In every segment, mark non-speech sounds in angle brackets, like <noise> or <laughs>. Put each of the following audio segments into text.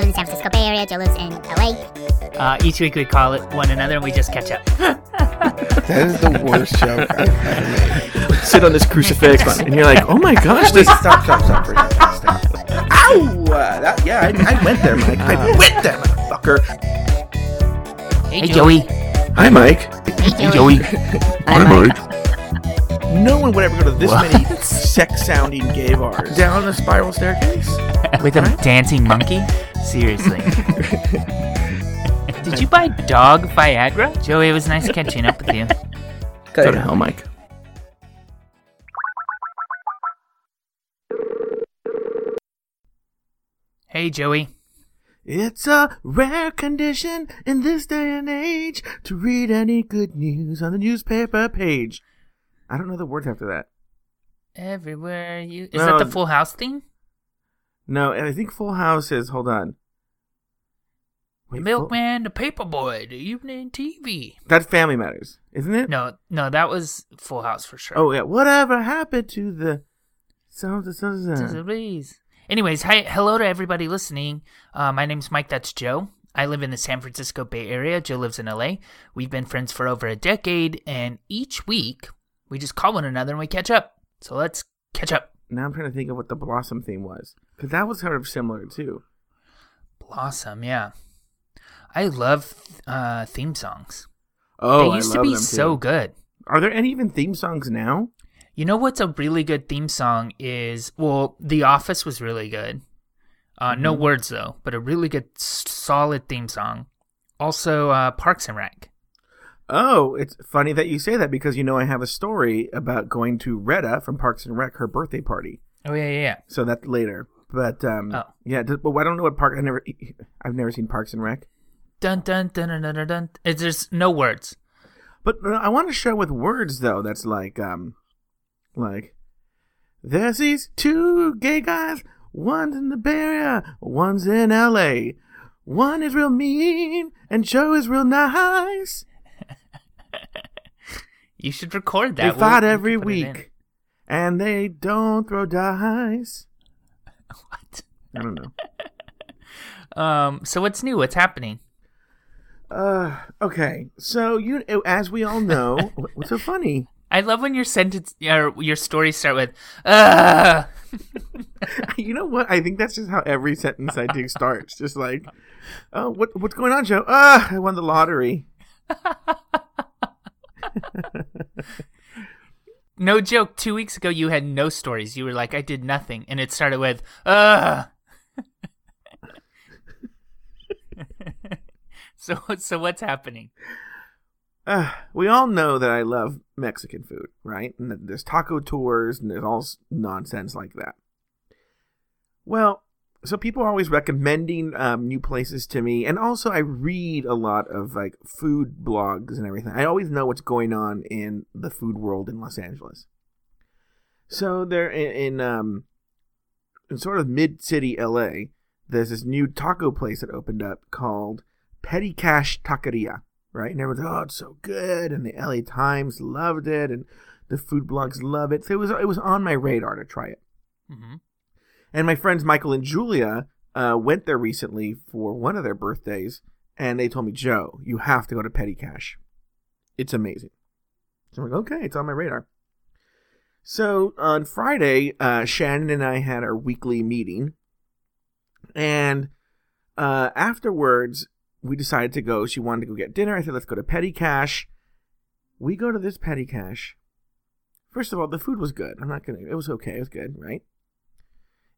live in San Francisco Bay Area. Joe lives in LA. Uh, each week we call it one another and we just catch up. <laughs> That is the worst joke I've ever made. Sit on this crucifix, <laughs> and you're like, oh my gosh, Wait, this. stop, stop, stop for a second. Stop. Ow! Uh, that, yeah, I, I went there, Mike. I went there, motherfucker. Hey, Joey. Hi, Mike. Hey, Joey. <laughs> Hi, Mike. No one would ever go to this many sex-sounding gay bars. Down the spiral staircase. With a dancing monkey? Seriously. <laughs> Did you buy dog Viagra? Joey, it was nice catching up with you. Go to hell, Mike. Hey, Joey. It's a rare condition in this day and age to read any good news on the newspaper page. I don't know the words after that. Everywhere you. Is No. that the Full House theme? No, and I think Full House is. Hold on. The Wait, Full- Milkman, the Paperboy, the Evening TV. That's Family Matters, isn't it? No, no, that was Full House for sure. Oh yeah. Whatever happened to the? So, so, so, so- Just a. Anyways, hi, hello to everybody listening. Uh, my name's Mike. That's Joe. I live in the San Francisco Bay Area. Joe lives in LA. We've been friends for over a decade, and each week we just call one another and we catch up. So let's catch up. Now I'm trying to think of what the Blossom theme was, because that was sort of similar too. Blossom, yeah. I love uh, theme songs. Oh, they used I to love be them, so good. Are there any even theme songs now? You know what's a really good theme song is well, The Office was really good. Uh, No Mm-hmm. words though, but a really good, solid theme song. Also, uh, Parks and Rec. Oh, it's funny that you say that because you know I have a story about going to Retta from Parks and Rec her birthday party. Oh yeah, yeah, yeah. So that's later. But um, Oh. yeah, but I don't know what park. I never, I've never seen Parks and Rec. Dun dun dun dun dun dun. dun. It's just no words. But uh, I want a show with words though. That's like um, like there's these two gay guys. One's in the Bay Area, one's in L.A. One is real mean, and Joe is real nice. <laughs> You should record They that. We'll- fight every week, and they don't throw dice. <laughs> What? I don't know. <laughs> Um. So what's new? What's happening? Uh, okay. So you, as we all know, what's so funny? I love when your sentence, your your stories start with "uh." You know what? I think that's just how every sentence I do starts. Just like, oh, what what's going on, Joe? Ah, I won the lottery. <laughs> No joke. Two weeks ago, you had no stories. You were like, "I did nothing," and it started with "uh." <laughs> so so what's happening? Uh, we all know that I love Mexican food, right? And there's taco tours and there's all nonsense like that. Well, so people are always recommending um, new places to me, and also I read a lot of like food blogs and everything. I always know what's going on in the food world in Los Angeles. So there in, in um in sort of mid city LA, there's this new taco place that opened up called Petty Cash Taqueria right? And everyone's oh, it's so good, and the LA Times loved it, and the food blogs love it. So it was it was on my radar to try it. hmm And my friends Michael and Julia uh, went there recently for one of their birthdays, and they told me, Joe, you have to go to Petty Cash. It's amazing. So I'm like, okay, it's on my radar. So on Friday, uh, Shannon and I had our weekly meeting, and uh, afterwards, we decided to go. She wanted to go get dinner. I said, let's go to Petty Cash. We go to this Petty Cash. First of all, the food was good. I'm not gonna. It was okay. It was good, right?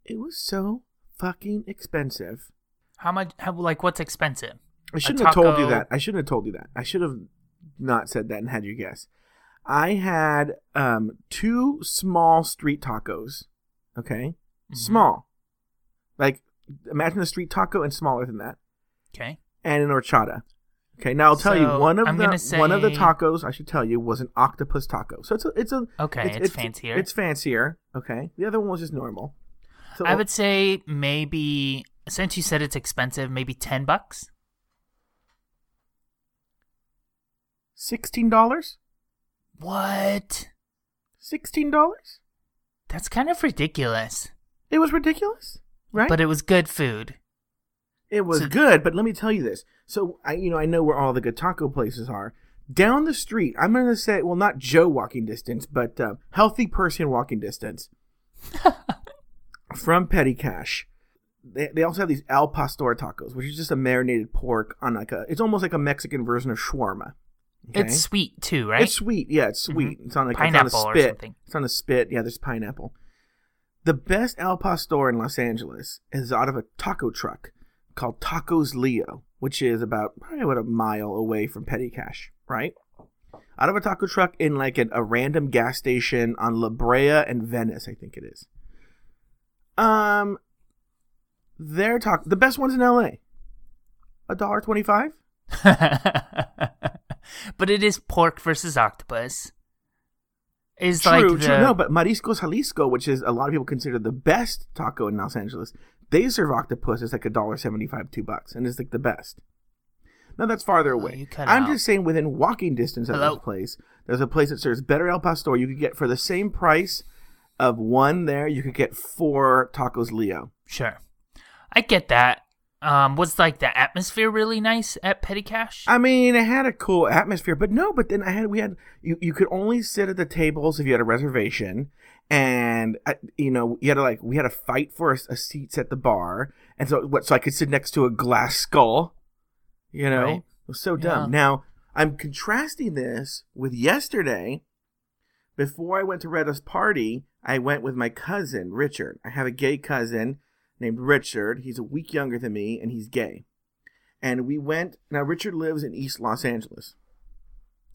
It was so fucking expensive. How much? How like what's expensive? I shouldn't have told you that. I shouldn't have told you that. I should have not said that and had you guess. I had um, two small street tacos. Okay, Mhm. small. Like imagine a street taco and smaller than that, Okay. and an horchata. Okay, now I'll tell you one of I'm the gonna one of the tacos I should tell you was an octopus taco. So it's a it's a Okay, it's fancier. It's fancier. Okay, the other one was just normal. So I would say maybe since you said it's expensive, maybe ten bucks. sixteen dollars. What? Sixteen dollars. That's kind of ridiculous. It was ridiculous, right? But it was good food. It was So- good, but let me tell you this. So I, you know, I know where all the good taco places are. Down the street, I'm going to say, well, not Joe walking distance, but uh, healthy person walking distance <laughs> from Petty Cash. They, they also have these al pastor tacos, which is just a marinated pork on like a. It's almost like a Mexican version of shawarma. okay? It's sweet too, right? Mm-hmm. It's sweet. Yeah, it's sweet. It's on like Pineapple it's on a spit. something. It's on a spit. Yeah, there's pineapple. The best al pastor in Los Angeles is out of a taco truck called Tacos Leo, which is about probably about a mile away from Petty Cash, right? Out of a taco truck in like an, a random gas station on La Brea and Venice, I think it is. Um, they're talking the best ones in L.A. A dollar twenty-five. <laughs> but it is pork versus octopus. Is True, like true. No, but Mariscos Jalisco, which is a lot of people consider the best taco in Los Angeles, they serve octopus. It's like a dollar seventy-five, two bucks, and it's like the best. Now that's farther away. you cut I'm out. just saying, within walking distance of Hello? this place, there's a place that serves better El Pastor. You could get for the same price of one there. You could get four tacos Leo. Sure, I get that. Um, was like the atmosphere really nice at Petty Cash? I mean, it had a cool atmosphere, but no. But then I had we had you. You could only sit at the tables if you had a reservation, and uh, you know you had to like we had to fight for a, a seats at the bar, and so what? So I could sit next to a glass skull. You know, Right. it was so dumb. Yeah. Now I'm contrasting this with yesterday. Before I went to Retta's party, I went with my cousin Richard. I have a gay cousin named Richard. He's a week younger than me, and he's gay and we went. Now Richard lives in East Los Angeles,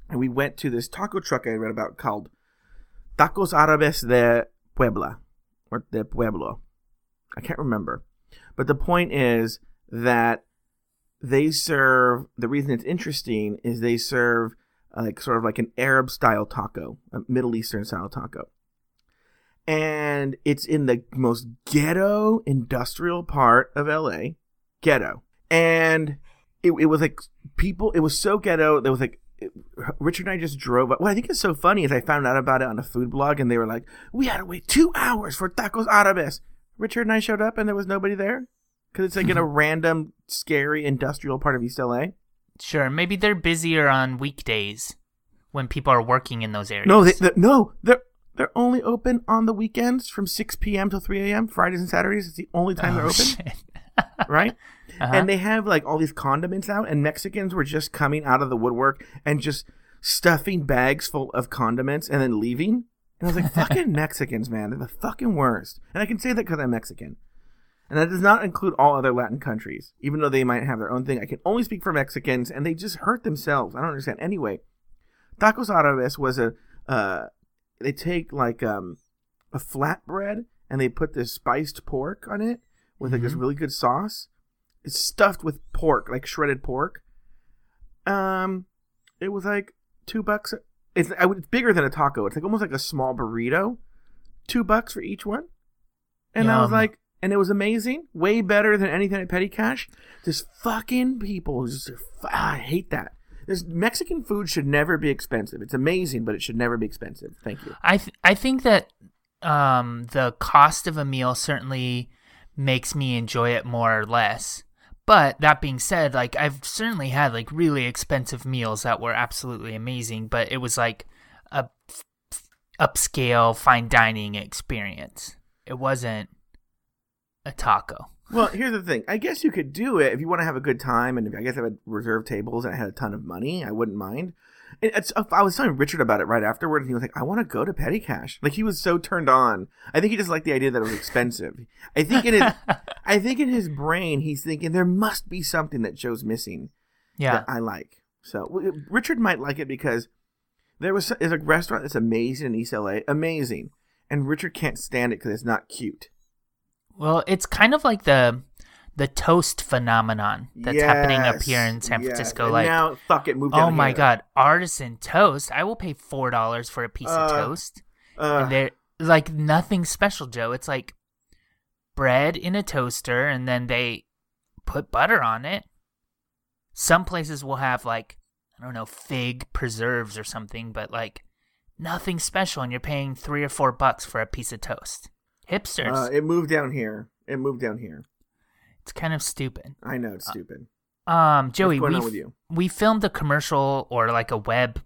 and we went to this taco truck I read about called Tacos Árabes de Puebla or de Pueblo. I can't remember, but the point is that they serve. The reason it's interesting is they serve uh, like sort of like an Arab style taco, a Middle Eastern style taco. And it's in the most ghetto industrial part of LA. Ghetto and it, it was like people it was so ghetto there was like it- richard and i just drove up what i think is so funny is i found out about it on a food blog and they were like we had to wait two hours for tacos árabes richard and i showed up and there was nobody there because it's like in a <laughs> random scary industrial part of east la Sure, maybe they're busier on weekdays when people are working in those areas. no they, they, no they're they're only open on the weekends from 6 p.m. till 3 a.m. Fridays and Saturdays. It's the only time they're Oh, open, shit. <laughs> right? <laughs> Uh-huh. and they have like all these condiments out and mexicans were just coming out of the woodwork and just stuffing bags full of condiments and then leaving and i was like <laughs> fucking mexicans man they're the fucking worst and i can say that because i'm mexican and that does not include all other latin countries even though they might have their own thing i can only speak for mexicans and they just hurt themselves i don't understand anyway tacos árabes was a uh, they take like um, a flatbread and they put this spiced pork on it with like this really good sauce it's stuffed with pork, like shredded pork. Um, it was like two bucks. It's I would- it's bigger than a taco. It's like almost like a small burrito. Two bucks for each one, and I was like, and it was amazing. Way better than anything at Petty Cash. Just fucking people. Just ah, I hate that. This Mexican food should never be expensive. It's amazing, but it should never be expensive. Thank you. I th- I think that um, the cost of a meal certainly makes me enjoy it more or less. But that being said, like I've certainly had like really expensive meals that were absolutely amazing, but it was like a upscale fine dining experience. It wasn't a taco. Well, here's the thing. I guess you could do it if you want to have a good time, and if I guess if I had reserved tables and I had a ton of money, I wouldn't mind. It- It's, oh, I was telling Richard about it right afterward, and he was like, "I want to go to Petty Cash." Like he was so turned on. I think he just liked the idea that it was expensive. I think in his, <laughs> I think in his brain, he's thinking there must be something that Joe's missing Yeah. that I like. So Richard might like it because there was there's a restaurant that's amazing in East LA, amazing, and Richard can't stand it because it's not cute. Well, it's kind of like the the toast phenomenon that's happening up here in San. Francisco. And Like, now, fuck it, move oh my here. god, artisan toast! I will pay four dollars for a piece of Uh, toast. Uh, and they're like nothing special, Joe. It's like bread in a toaster, and then they put butter on it. Some places will have like I don't know fig preserves or something, but like nothing special, and you're paying three or four bucks for a piece of toast. Hipsters. uh, it moved down here. It moved down here. It's kind of stupid. I know it's stupid. Um, Joey, What's going we on with you? we filmed a commercial or like a web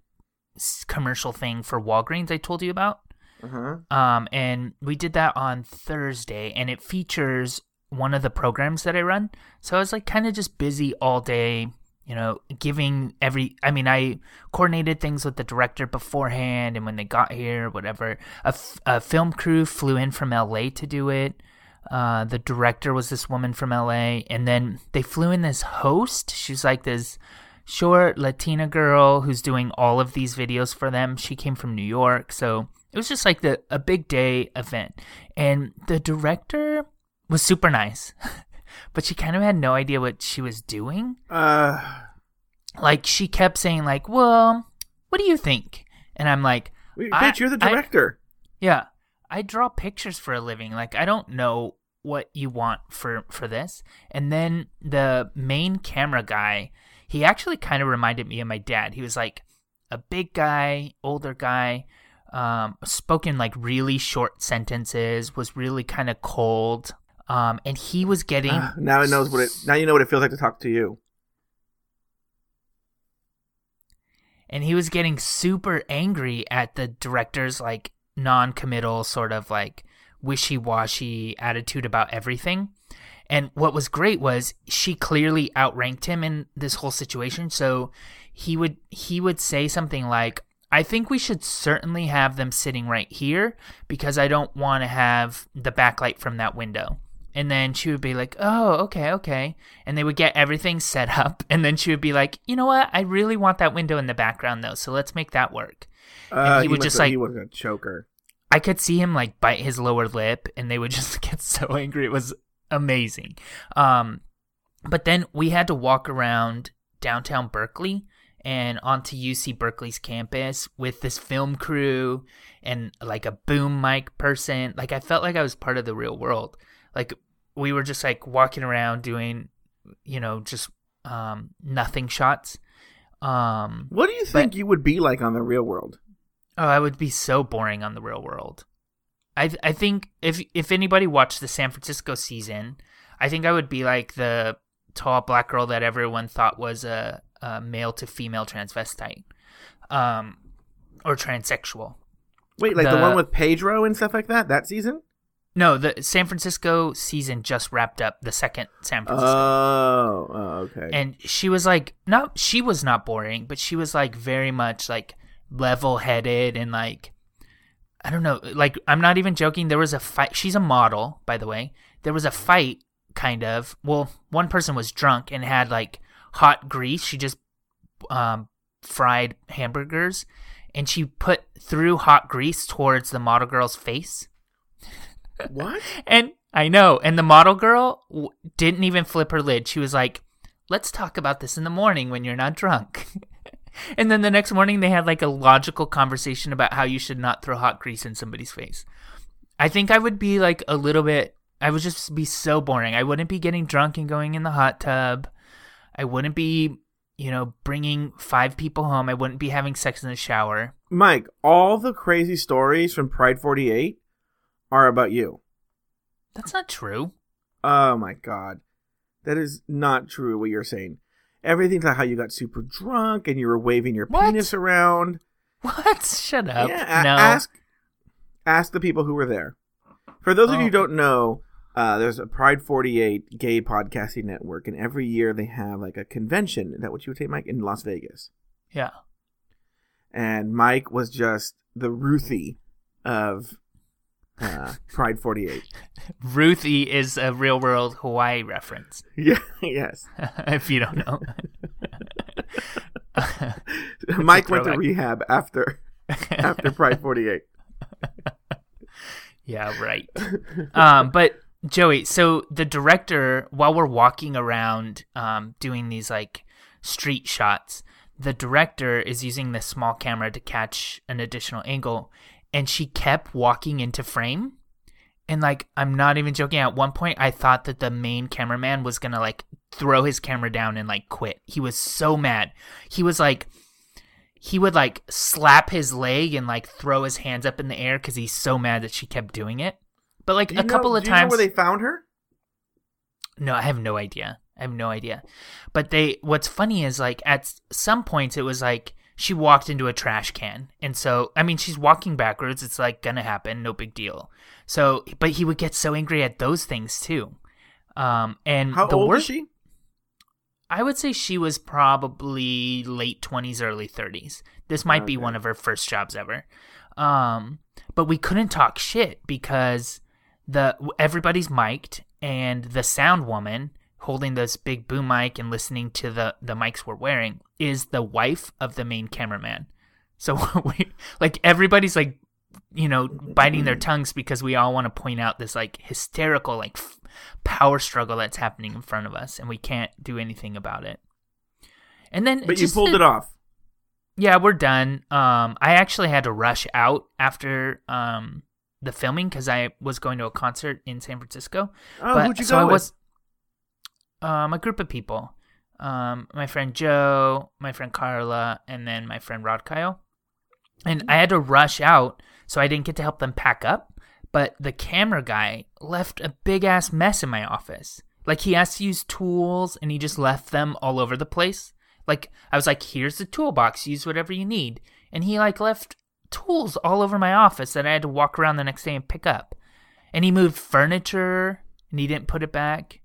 commercial thing for Walgreens. I told you about. Uh huh. Um, and we did that on Thursday, and it features one of the programs that I run. So I was like kind of just busy all day, you know, giving every. I mean, I coordinated things with the director beforehand, and when they got here, whatever. A, f- a film crew flew in from LA to do it. Uh, the director was this woman from LA, and then they flew in this host. She's like this short Latina girl who's doing all of these videos for them. She came from New York, so it was just like the a big day event. And the director was super nice, <laughs> but she kind of had no idea what she was doing. Uh, Like she kept saying like, "Well, what do you think?" And I'm like, wait, I- bitch, you're the I- director. yeah, I draw pictures for a living. Like I don't know what you want for for this. And then the main camera guy, he actually kind of reminded me of my dad. He was like a big guy, older guy, um, spoke in like really short sentences, was really kind of cold. Um, and he was getting Ah, now it knows what it. Now you know what it feels like to talk to you. and he was getting super angry at the director's like non-committal sort of like wishy-washy attitude about everything and what was great was she clearly outranked him in this whole situation so he would he would say something like I think we should certainly have them sitting right here because I don't want to have the backlight from that window. And then she would be like, "Oh, okay, okay." And they would get everything set <laughs> up, and then she would be like, "You know what? I really want that window in the background though, so let's make that work." Uh, he would just, like- he was a choker. I could see him like bite his lower lip and they would <laughs> just get so angry. It was amazing. Um, but then we had to walk around downtown Berkeley and onto UC Berkeley's campus with this film crew and like a boom mic person. Like I felt like I was part of the real world. Like we were just like walking around doing, you know, just um, nothing shots. Um, What do you think you would be like on the real world? Oh, I would be so boring on the real world. I I think if if anybody watched the San Francisco season, I think I would be like the tall black girl that everyone thought was a, a male to female transvestite, um, or transsexual. Wait, like the, The- one with Pedro and stuff like that. That season? No, the San Francisco season just wrapped up. The second San Francisco. Oh, oh, okay. and she was like not she was not boring but she was like very much like level headed and like i don't know like i'm not even joking there was a fight she's a model by the way there was a fight kind of well one person was drunk and had like hot grease she just um fried hamburgers and she put threw hot grease towards the model girl's face what? and I know. And the model girl w- didn't even flip her lid. She was like, let's talk about this in the morning when you're not drunk. <laughs> and then the next morning, they had like a logical conversation about how you should not throw hot grease in somebody's face. I think I would be like a little bit, I would just be so boring. I wouldn't be getting drunk and going in the hot tub. I wouldn't be, you know, bringing five people home. I wouldn't be having sex in the shower. Mike, all the crazy stories from Pride 48 are about you. That's not true. Oh my god. That is not true what you're saying. Everything's like how you got super drunk and you were waving your What? penis around. What? <laughs> Shut up. yeah, a- no. ask ask the people who were there. For those of you Oh. who don't know, uh, there's a Pride 48 gay podcasting network, and every year they have like a convention. Is that what you would say, Mike? In Las Vegas. yeah. And Mike was just the Ruthie of uh, Pride 48. <laughs> Ruthie is a real world Hawaii reference, <laughs> yeah, yes. <laughs> if you don't know. Mike went to rehab after after Pride 48. yeah, right. Um, but Joey, so the director, while we're walking around um, doing these like street shots, the director is using this small camera to catch an additional angle, and she kept walking into frame. And like, I'm not even joking. At one point, I thought that the main cameraman was gonna like throw his camera down and like quit. He was so mad. He was like, he would like slap his leg and like throw his hands up in the air because he's so mad that she kept doing it. But like a you couple know, of know times, where they found her? No, I have no idea. I have no idea. But they what's funny is like at some points it was like she walked into a trash can. And so I mean she's walking backwards, it's like gonna happen, no big deal. So but he would get so angry at those things too. Um and How the old worst is she? I would say she was probably late 20s, early 30s. This might be one of her first jobs ever. Um, but we couldn't talk shit because the everybody's mic'd and the sound woman holding this big boom mic and listening to the the mics we're wearing is the wife of the main cameraman. So <laughs> we like everybody's like you know biting their tongues because we all want to point out this like hysterical like f- power struggle that's happening in front of us and we can't do anything about it. And then But you pulled the- it off. yeah, we're done. Um, I actually had to rush out after um the filming because I was going to a concert in San Francisco. Oh, but who'd you so go I with? was um a group of people. Um, my friend Joe, my friend Carla, and then my friend Rod Kyle. And I had to rush out, so I didn't get to help them pack up. But the camera guy left a big ass mess in my office. Like he has to use tools, and he just left them all over the place. Like I was like, "Here's the toolbox. Use whatever you need," and he like left tools all over my office that I had to walk around the next day and pick up. And he moved furniture, and he didn't put it back.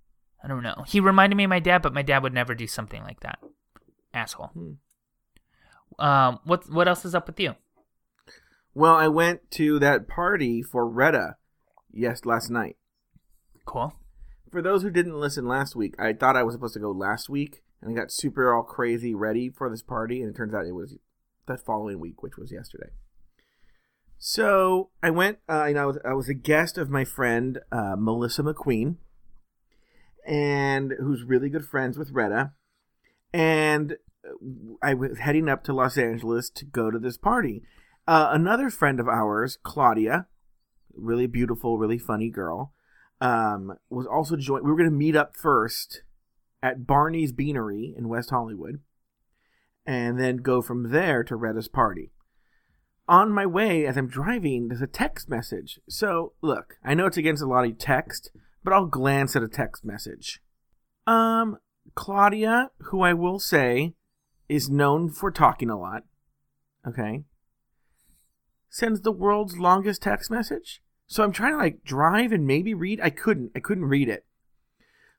I don't know. He reminded me of my dad, but my dad would never do something like that. Asshole. Um, what what else is up with you? Well, I went to that party for Retta yes last night. Cool. For those who didn't listen last week, I thought I was supposed to go last week, and I got super all crazy ready for this party, and it turns out it was that following week, which was yesterday. So I went. Uh, you know, I was, I was a guest of my friend uh, Melissa McQueen, and who's really good friends with Retta, and I was heading up to Los Angeles to go to this party. Uh, another friend of ours, Claudia, really beautiful, really funny girl, um, was also joined. We were going to meet up first at Barney's Beanery in West Hollywood, and then go from there to Retta's party. On my way, as I'm driving, there's a text message. So, look, I know it's against a lot of text, but I'll glance at a text message. Um, Claudia, who I will say is known for talking a lot, okay, sends the world's longest text message. So I'm trying to like drive and maybe read. I couldn't. I couldn't read it.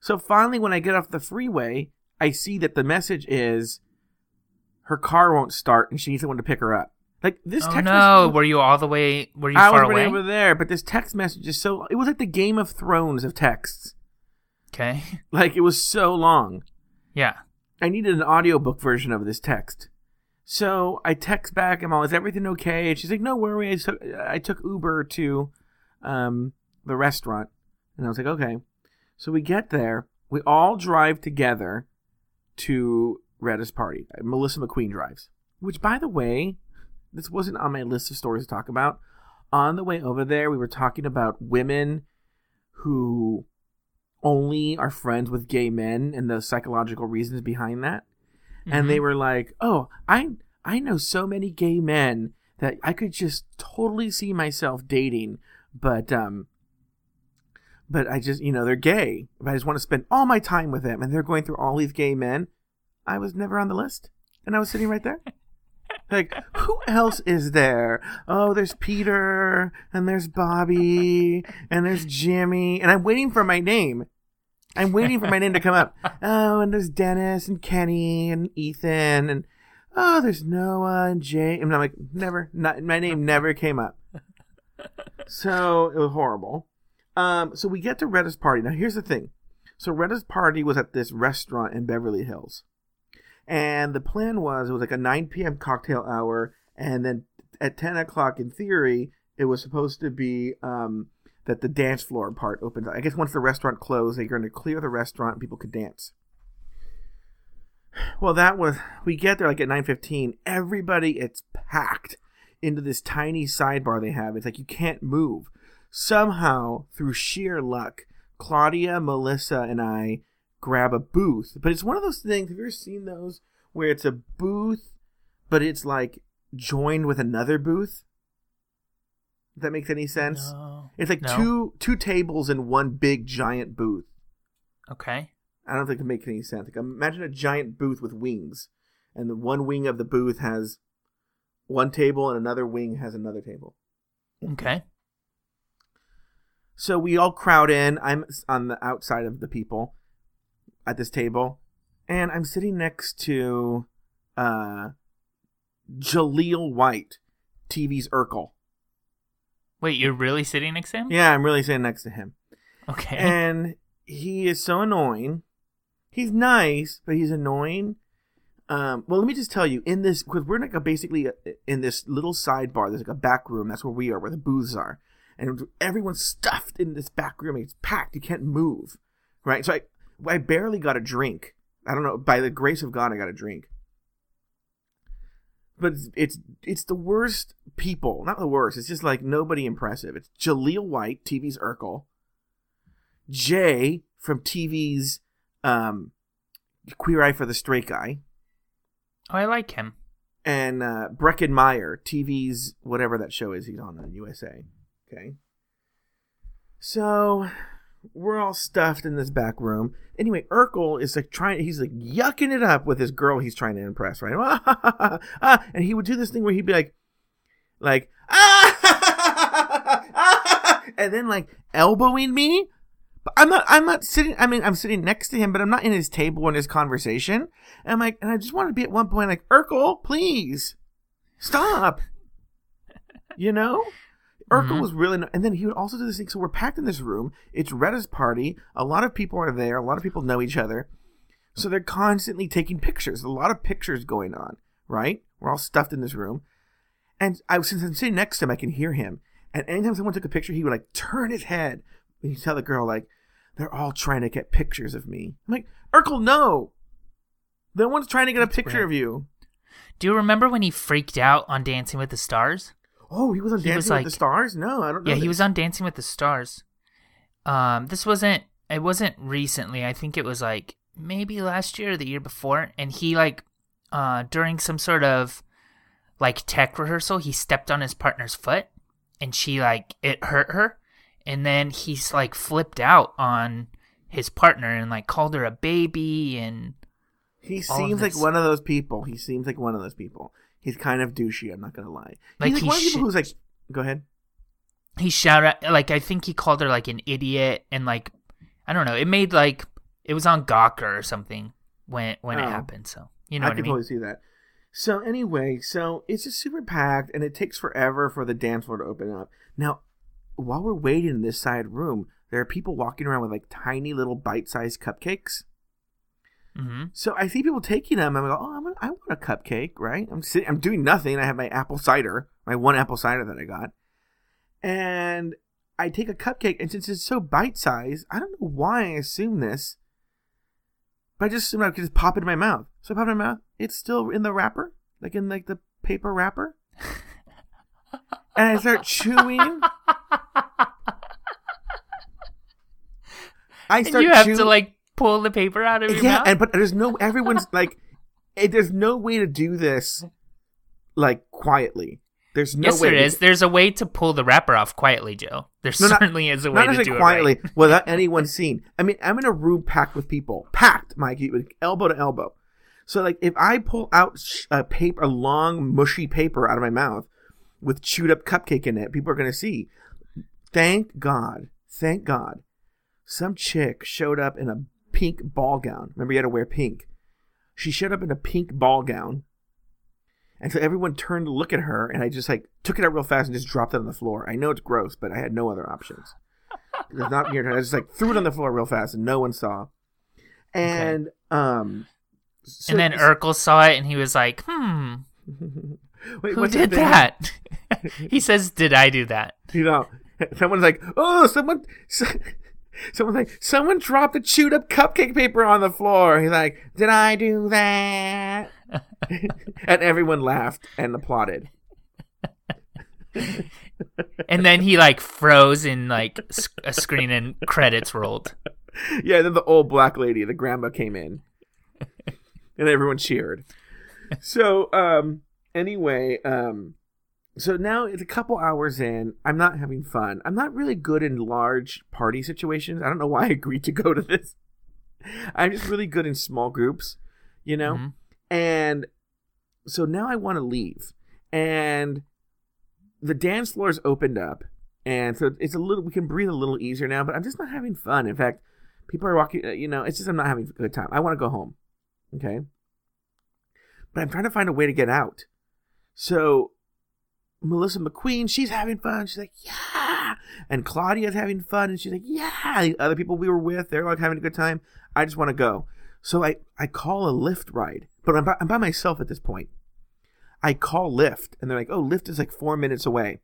So finally, when I get off the freeway, I see that the message is her car won't start and she needs someone to pick her up. Like this Oh text no! message. Were you all the way? Were you I far was away? right over there, but this text message is so. It was like the Game of Thrones of texts. Okay. <laughs> Like it was so long. Yeah. I needed an audiobook version of this text. So I text back, I'm all, is everything okay? And she's like, no worry. I took, I took Uber to um, the restaurant. And I was like, okay. So we get there. We all drive together to Retta's party. Melissa McQueen drives. Which, by the way, this wasn't on my list of stories to talk about. On the way over there, we were talking about women who only are friends with gay men and the psychological reasons behind that. And they were like, "Oh, I I know so many gay men that I could just totally see myself dating, but um but I just, you know, they're gay. But I just want to spend all my time with them and they're going through all these gay men. I was never on the list. And I was sitting right there. <laughs> Like, who else is there? Oh, there's Peter, and there's Bobby, and there's Jimmy, and I'm waiting for my name. I'm waiting for my name to come up. <laughs> Oh, and there's Dennis and Kenny and Ethan, and oh, there's Noah and Jay. And I'm like, never, not, my name never came up. So it was horrible. Um, so we get to Retta's party. Now, here's the thing. So Retta's party was at this restaurant in Beverly Hills. And the plan was it was like a 9 p.m. cocktail hour, and then at 10 o'clock, in theory, it was supposed to be um, that the dance floor part opens. I guess once the restaurant closed, they're going to clear the restaurant and people could dance. <sighs> Well, that was we get there like at 9:15. Everybody, it's packed into this tiny sidebar they have. It's like you can't move. Somehow, through sheer luck, Claudia, Melissa, and I grab a booth. But it's one of those things. Have you ever seen those where it's a booth, but it's like joined with another booth? If that makes any sense? No. It's like No. two two tables in one big giant booth. Okay. I don't think it makes any sense. Like imagine a giant booth with wings, and the one wing of the booth has one table, and another wing has another table. Okay. So we all crowd in. I'm on the outside of the people at this table, and I'm sitting next to uh, Jaleel White, TV's Urkel. Wait, you're really sitting next to him? Yeah, I'm really sitting next to him. Okay. and he is so annoying. He's nice, but he's annoying. Um, well, let me just tell you, in this, because we're like a, basically in this little sidebar. There's like a back room. That's where we are, where the booths are, and everyone's stuffed in this back room. It's packed. You can't move, right? So I, I barely got a drink. I don't know. By the grace of God, I got a drink. But it's it's, it's the worst people. Not the worst. It's just like nobody impressive. It's Jaleel White, TV's Urkel. Jay from TV's um, Queer Eye for the Straight Guy, oh, I like him. and uh, Breckin Meyer, TV's whatever that show is he's on on USA. Okay. So we're all stuffed in this back room. Anyway, Urkel is like trying, he's like yucking it up with this girl he's trying to impress, right? <laughs> Ah, and he would do this thing where he'd be like, like, ah, <laughs> and then like elbowing me. But I'm not, I'm not sitting, I mean, I'm sitting next to him, but I'm not in his table in his conversation. And I'm like, and I just want to be at one point like, Urkel, please stop. <laughs> You know? Urkel Mhm. was really, and then he would also do this thing. So we're packed in this room. It's Retta's party. A lot of people are there. A lot of people know each other. So they're constantly taking pictures. A lot of pictures going on, right? We're all stuffed in this room. And I, since I'm sitting next to him, I can hear him. And anytime someone took a picture, he would like turn his head. And he'd tell the girl, like, they're all trying to get pictures of me. I'm like, Urkel, no. No one's trying to get a picture of you. Do you remember when he freaked out on Dancing with the Stars? Oh, he was on He Dancing was with the Stars? No, I don't know. Yeah, he was on Dancing with the Stars. Um, this wasn't. It wasn't recently. I think it was like maybe last year or the year before. And he like, uh, during some sort of like tech rehearsal, he stepped on his partner's foot, and she like it hurt her, and then he's like flipped out on his partner and like called her a baby and He seems like one of those people. He seems like one of those people. He's kind of douchey. I'm not gonna lie. Like, He's like he one of the people sh- who's like, go ahead. he shouted like I think he called her like an idiot and like I don't know. It made like it was on Gawker or something when when it Oh. happened. So you know I what I can mean. totally see that. So anyway, so it's just super packed, and it takes forever for the dance floor to open up. Now, while we're waiting in this side room, there are people walking around with like tiny little bite-sized cupcakes. Hmm So I see people taking them. I'm like, oh, I'm gonna, I want a cupcake, right? I'm sitting, I'm doing nothing. I have my apple cider, my one apple cider that I got, and I take a cupcake. And since it's so bite sized, I don't know why I assume this, but I just assume I could just pop it in my mouth. So I pop it in my mouth. It's still in the wrapper, like in like the paper wrapper, <laughs> and I start chewing. <laughs> I And start you have chewing. to like pull the paper out of your yeah, mouth. and but there's no everyone's <laughs> like, eh, there's no way to do this like quietly. There's no yes, way. there is. There's a way to pull the wrapper off quietly, Joe. There No, not- certainly is a way to do quietly it right. <laughs> without anyone seeing. I mean, I'm in a room packed with people, packed, Mikey, with elbow to elbow. So like, if I pull out a paper, a long mushy paper out of my mouth with chewed up cupcake in it, people are gonna see. Thank God, thank God, some chick showed up in a pink ball gown. Remember, you had to wear pink. She showed up in a pink ball gown. And so everyone turned to look at her, and I just like took it out real fast and just dropped it on the floor. I know it's gross, but I had no other options. <laughs> It was not near. I just like threw it on the floor real fast, and no one saw. And um, so- and then Urkel saw it and he was like, "Hmm, <laughs> Wait, who did thing? that?" <laughs> he says, "Did I do that?" You know, someone's like, "Oh, someone." So, Someone's like, someone dropped a chewed up cupcake paper on the floor. He's like, did I do that? <laughs> and everyone laughed and applauded. <laughs> And then he like froze in like a screen and credits rolled. Yeah, then the old black lady, the grandma, came in, and everyone cheered. So, um, anyway, um, so now it's a couple hours in. I'm not having fun. I'm not really good in large party situations. I don't know why I agreed to go to this. I'm just really good in small groups, you know? Mhm. And so now I want to leave. And the dance floor's opened up. And so it's a little, we can breathe a little easier now, but I'm just not having fun. In fact, people are walking, uh, you know, it's just I'm not having a good time. I want to go home. Okay. But I'm trying to find a way to get out. So Melissa McQueen, she's having fun. She's like, yeah. And Claudia's having fun. And she's like, yeah. The other people we were with, they're like having a good time. I just want to go. So I, I call a Lyft ride, but I'm by, I'm by myself at this point. I call Lyft, and they're like, oh, Lyft is like four minutes away.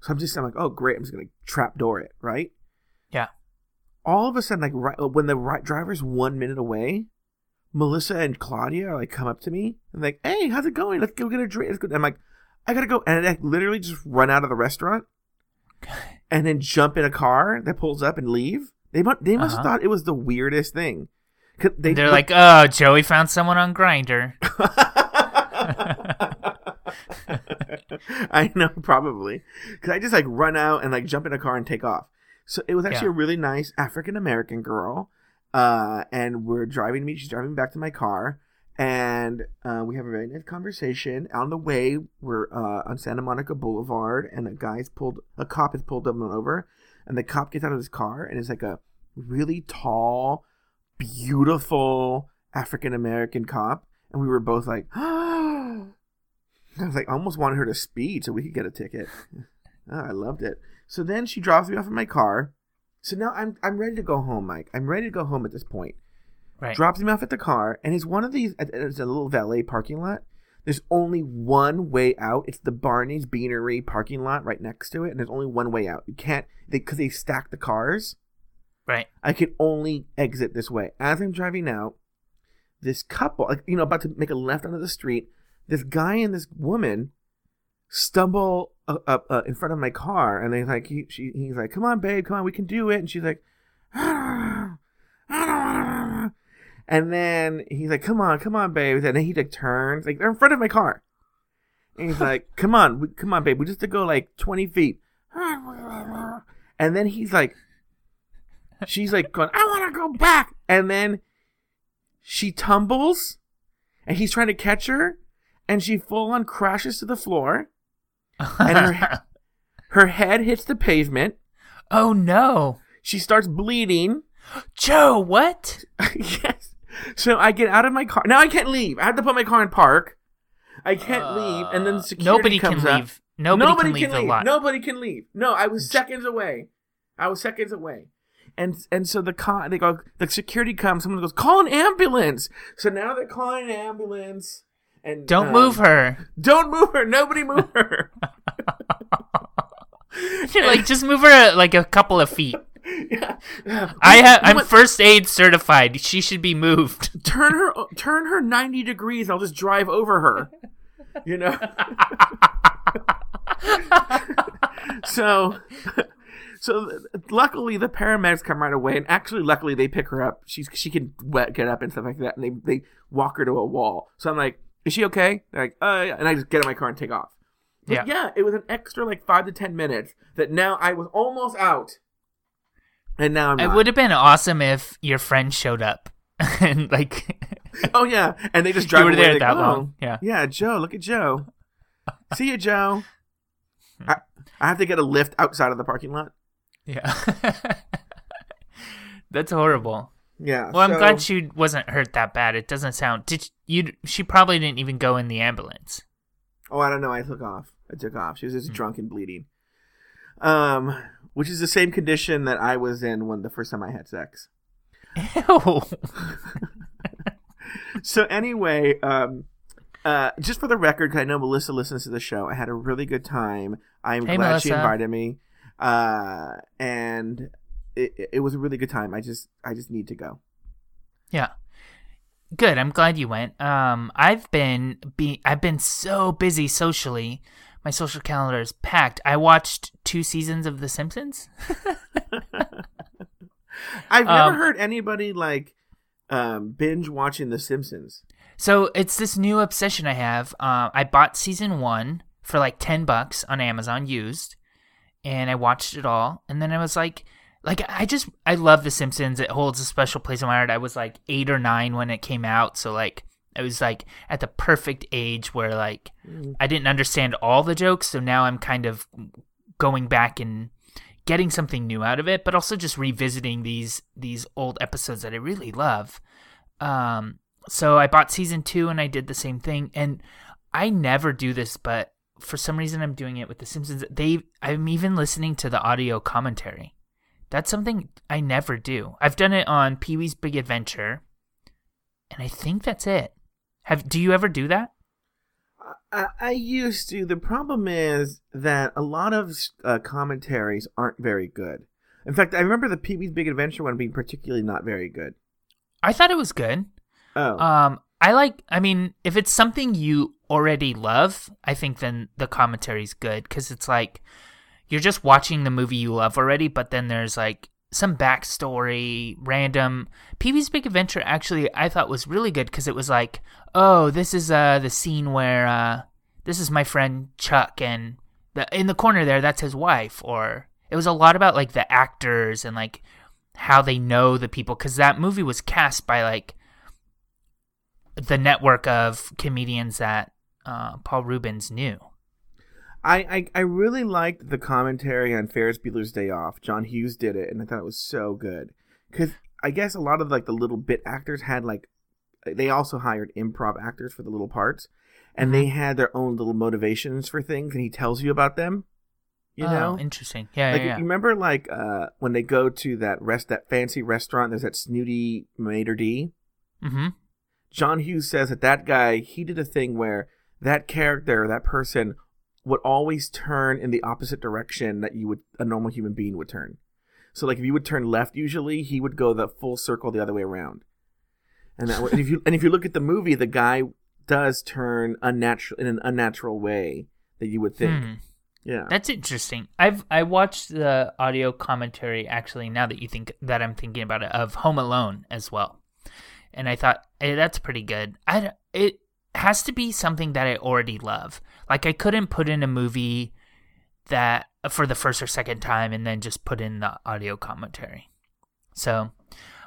So I'm just, I'm like, oh, great. I'm just going to trapdoor it, right? Yeah. All of a sudden, like, right, when the right driver's one minute away, Melissa and Claudia are like, come up to me and like, hey, how's it going? Let's go get a drink. I'm like, I gotta go, and I literally just run out of the restaurant, <laughs> and then jump in a car that pulls up and leave. They mu- they must have Uh-huh. thought it was the weirdest thing. They, They're like, oh, Joey found someone on Grindr. <laughs> <laughs> I know, probably. Because I just like run out and like jump in a car and take off. So it was actually Yeah. a really nice African American girl. Uh, and we're driving me, she's driving me back to my car. And uh, we have a very nice conversation. On the way, we're uh, on Santa Monica Boulevard, and a guy's pulled, a cop has pulled them over. And the cop gets out of his car, and it's like a really tall, beautiful African American cop. And we were both like, <gasps> I was like, I almost wanted her to speed so we could get a ticket. <laughs> Oh, I loved it. So then she drops me off in my car. So now I'm I'm ready to go home, Mike. I'm ready to go home at this point. Right. Drops him off at the car, and it's one of these. It's a little valet parking lot. There's only one way out. It's the Barney's Beanery parking lot right next to it, and there's only one way out. You can't because they, stack the cars. Right. I can only exit this way. As I'm driving out, this couple, like, you know, about to make a left onto the street, this guy and this woman stumble up, up uh, in front of my car, and they like he, she, he's like, "Come on, babe, come on, we can do it," and she's like, "I don't wanna." And then he's like, "Come on, come on, babe," and then he like turns, like they're in front of my car, and he's like, <laughs> "Come on, we, come on, babe, we just to go like twenty feet," <laughs> and then he's like she's like going, I want to go back. And then she tumbles and he's trying to catch her and she full on crashes to the floor. And her, <laughs> her head hits the pavement. oh no, She starts bleeding. <gasps> Joe, what? yes. So I get out of my car. Now I can't leave. I have to put my car in park. I can't leave. And then Uh, security nobody comes can up. leave. Nobody, can leave. Nobody can leave. No, I was seconds away. I was seconds away. And and so the con they go the security comes, someone goes, Call an ambulance. So now they're calling an ambulance and Don't um, move her. Don't move her. Nobody move her. <laughs> Like, just move her uh, like a couple of feet. Yeah. I have. I'm first aid certified. She should be moved. <laughs> turn her turn her 90 degrees. I'll just drive over her. You know? <laughs> so so luckily the paramedics come right away and actually luckily they pick her up she's she can wet, get up and stuff like that and they, they walk her to a wall so i'm like is she okay They're like uh yeah. and i just get in my car and take off But Yeah. yeah it was an extra like five to ten minutes that now i was almost out and now i'm It not. would have been awesome if your friend showed up <laughs> and like oh yeah and they just drive were away there that oh, long. Yeah. yeah joe look at joe see you joe I, I have to get a lift outside of the parking lot yeah. <laughs> That's horrible. yeah Well, I'm so- glad she wasn't hurt that bad. It doesn't sound. Did you? She probably didn't even go in the ambulance. Oh, I don't know. I took off. I took off. She was Hmm. just drunk and bleeding. Um, which is the same condition that I was in when the first time I had sex. Ew. So anyway, um, uh, just for the record, 'cause I know Melissa listens to the show, I had a really good time. I'm Hey, glad she invited me, uh, and it, it- it was a really good time. I just I just need to go. Yeah. Good. I'm glad you went. Um, I've been be I've been so busy socially. My social calendar is packed. I watched two seasons of The Simpsons. <laughs> I've never Um, heard anybody like um, binge watching The Simpsons. So it's this new obsession I have. Uh, I bought season one for like ten bucks on Amazon used, and I watched it all. And then I was like, like I just I love The Simpsons. It holds a special place in my heart. I was like eight or nine when it came out, so like it was like at the perfect age where like I didn't understand all the jokes, so now I'm kind of going back and getting something new out of it, but also just revisiting these these old episodes that I really love. Um, so I bought season two and I did the same thing, and I never do this, but for some reason I'm doing it with The Simpsons. They I'm even listening to the audio commentary. That's something I never do. I've done it on Pee Wee's Big Adventure, and I think that's it. Have do you ever do that? I, I used to. The problem is that a lot of uh, commentaries aren't very good. In fact, I remember the Pee Wee's Big Adventure one being particularly not very good. I thought it was good. Oh, Um, I like. I mean, if it's something you already love, I think then the commentary's good because it's like you're just watching the movie you love already, but then there's like some backstory, random. Pee Wee's Big Adventure actually I thought was really good because it was like, oh, this is uh the scene where uh this is my friend Chuck and the in the corner there that's his wife, or it was a lot about like the actors and like how they know the people because that movie was cast by like the network of comedians that uh, Paul Reubens knew. I, I I really liked the commentary on Ferris Bueller's Day Off. John Hughes did it, and I thought it was so good. Because I guess a lot of like the little bit actors had like they also hired improv actors for the little parts, and they had their own little motivations for things, and he tells you about them. You oh, know, interesting. Yeah, like yeah, yeah. you remember like uh when they go to that rest that fancy restaurant. There's that snooty maître d'. Mm-hmm. John Hughes says that that guy he did a thing where that character that person would always turn in the opposite direction that you would a normal human being would turn. So like if you would turn left usually, he would go the full circle the other way around. And, that, and if you and if you look at the movie, the guy does turn unnatural in an unnatural way that you would think. Hmm. Yeah. That's interesting. I've I watched the audio commentary actually now that you think that I'm thinking about it of Home Alone as well, and I thought hey, that's pretty good. I it has to be something that I already love. Like I couldn't put in a movie that for the first or second time and then just put in the audio commentary. So,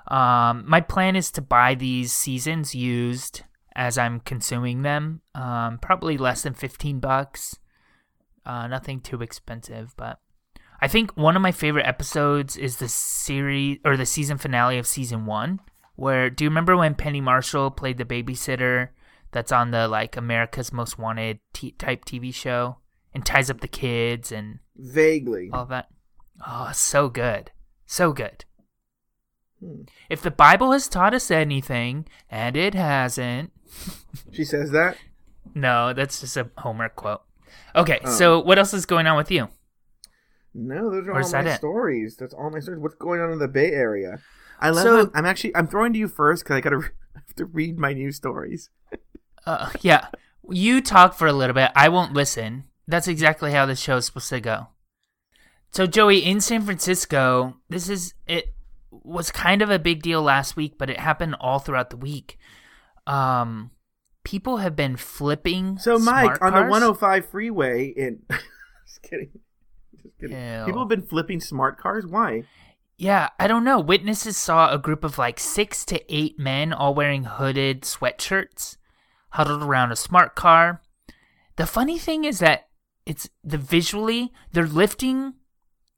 um, my plan is to buy these seasons used as I'm consuming them. Um, probably less than fifteen bucks. Uh, nothing too expensive, but I think one of my favorite episodes is the series or the season finale of season one. Where do you remember when Penny Marshall played the babysitter that's on the like America's Most Wanted t- type TV show and ties up the kids and Vaguely. all that? Oh, so good, so good. Hmm. If the Bible has taught us anything, and it hasn't, <laughs> She says that. no, that's just a Homer quote. Okay, Oh. so what else is going on with you? No, those are Or all my that stories. That's all my stories. What's going on in the Bay Area? I love. So- I'm actually. I'm throwing to you first because I gotta. <laughs> I have to read my news stories. <laughs> Uh, yeah, you talk for a little bit. I won't listen. That's exactly how this show is supposed to go. So, Joey, in San Francisco, this is it was kind of a big deal last week, but it happened all throughout the week. Um, people have been flipping. So, Mike, on the cars. 105 freeway in. <laughs> just kidding. Just kidding. Ew. People have been flipping smart cars. Why? Yeah, I don't know. Witnesses saw a group of like six to eight men all wearing hooded sweatshirts huddled around a smart car. The funny thing is that it's the visually, they're lifting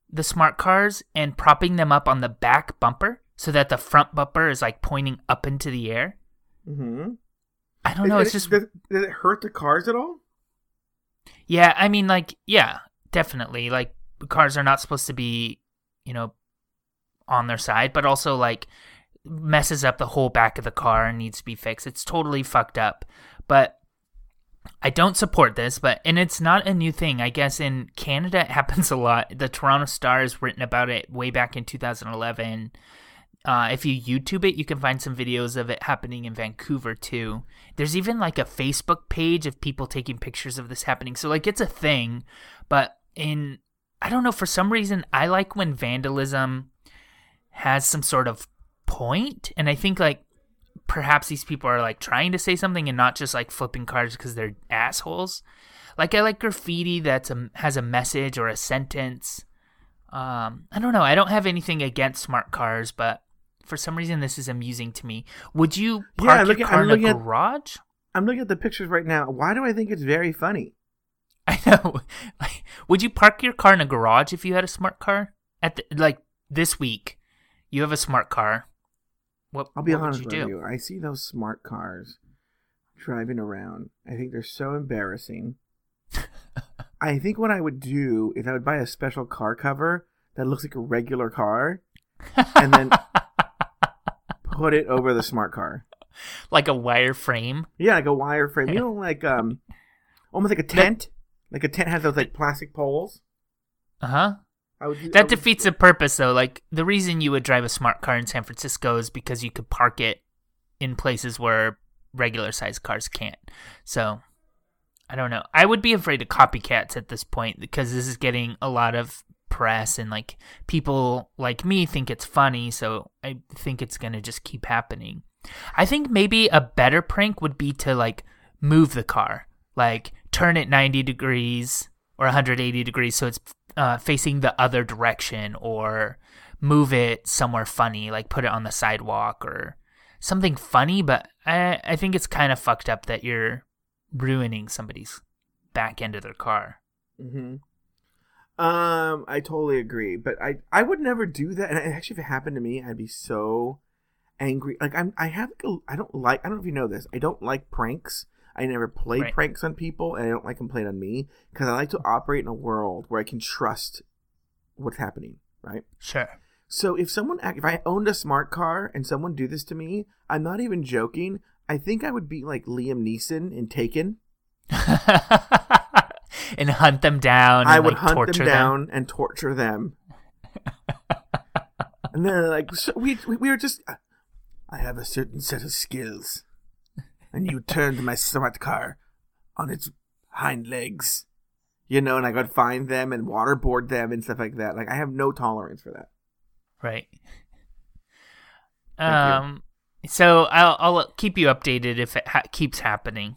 the smart cars and propping them up on the back bumper so that the front bumper is like pointing up into the air. Mm-hmm. I don't know. It's just, Does, does it hurt the cars at all? yeah, I mean, like, yeah, definitely. Like, cars are not supposed to be, you know, on their side, but also like messes up the whole back of the car and needs to be fixed. It's totally fucked up. But I don't support this, but and it's not a new thing. I guess in Canada it <laughs> happens a lot. The Toronto Star has written about it way back in 2011. Uh, if you YouTube it, you can find some videos of it happening in Vancouver too. There's even like a Facebook page of people taking pictures of this happening. So like it's a thing, but in I don't know for some reason I like when vandalism has some sort of point, and I think like perhaps these people are like trying to say something and not just like flipping cars because they're assholes. Like I like graffiti that's has a message or a sentence. Um, I don't know. I don't have anything against smart cars, but for some reason this is amusing to me. Would you park I'm looking- your car I'm in a looking at- garage? I'm looking at the pictures right now. Why do I think it's very funny? <laughs> I know. Like, <laughs> would you park your car in a garage if you had a smart car? At the, like this week, you have a smart car. What? I'll be what honest would with you do? you. I see those smart cars driving around. I think they're so embarrassing. <laughs> I think what I would do is I would buy a special car cover that looks like a regular car and then <laughs> put it over the smart car. like a wire frame. Yeah, like a wire frame. You <laughs> know, like um, almost like a tent. Like a tent has those like plastic poles. Uh huh. Would That defeats the purpose, though. Like the reason you would drive a smart car in San Francisco is because you could park it in places where regular sized cars can't. So I don't know. I would be afraid of copycats at this point because this is getting a lot of press and like people like me think it's funny, so I think it's gonna just keep happening. I think maybe a better prank would be to like move the car, like turn it 90 degrees or 180 degrees so it's uh, facing the other direction, or move it somewhere funny, like put it on the sidewalk or something funny. But I, I think it's kind of fucked up that you're ruining somebody's back end of their car. Mm-hmm. Um, I totally agree, but I I would never do that. And actually, if it happened to me, I'd be so angry. Like I'm, I have, a- I don't like. I don't know if you know this. I don't like pranks. I never play Right. pranks on people, and I don't like them played on me because I like to operate in a world where I can trust what's happening. Right. Sure. So if someone, act- if I owned a smart car and someone do this to me, I'm not even joking. I think I would be like Liam Neeson in Taken. <laughs> and hunt them down. And, I would like, hunt torture them down and torture them. <laughs> and then like so we we we were just I have a certain set of skills. And you turned my smart car on its hind legs. You know, and I could find them and waterboard them and stuff like that. Like I have no tolerance for that. Right. Thank you. Um. So I'll I'll keep you updated if it ha- keeps happening.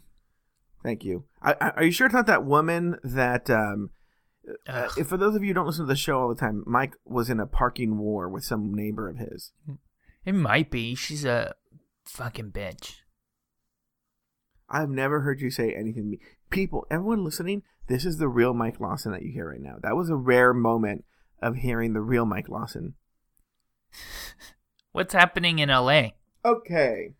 Thank you. I, I, are you sure it's not that woman that um uh, if for those of you who don't listen to the show all the time, Mike was in a parking war with some neighbor of his. It might be. She's a fucking bitch. I've never heard you say anything to me. People, everyone listening, this is the real Mike Lawson that you hear right now. That was a rare moment of hearing the real Mike Lawson. What's happening in LA? Okay.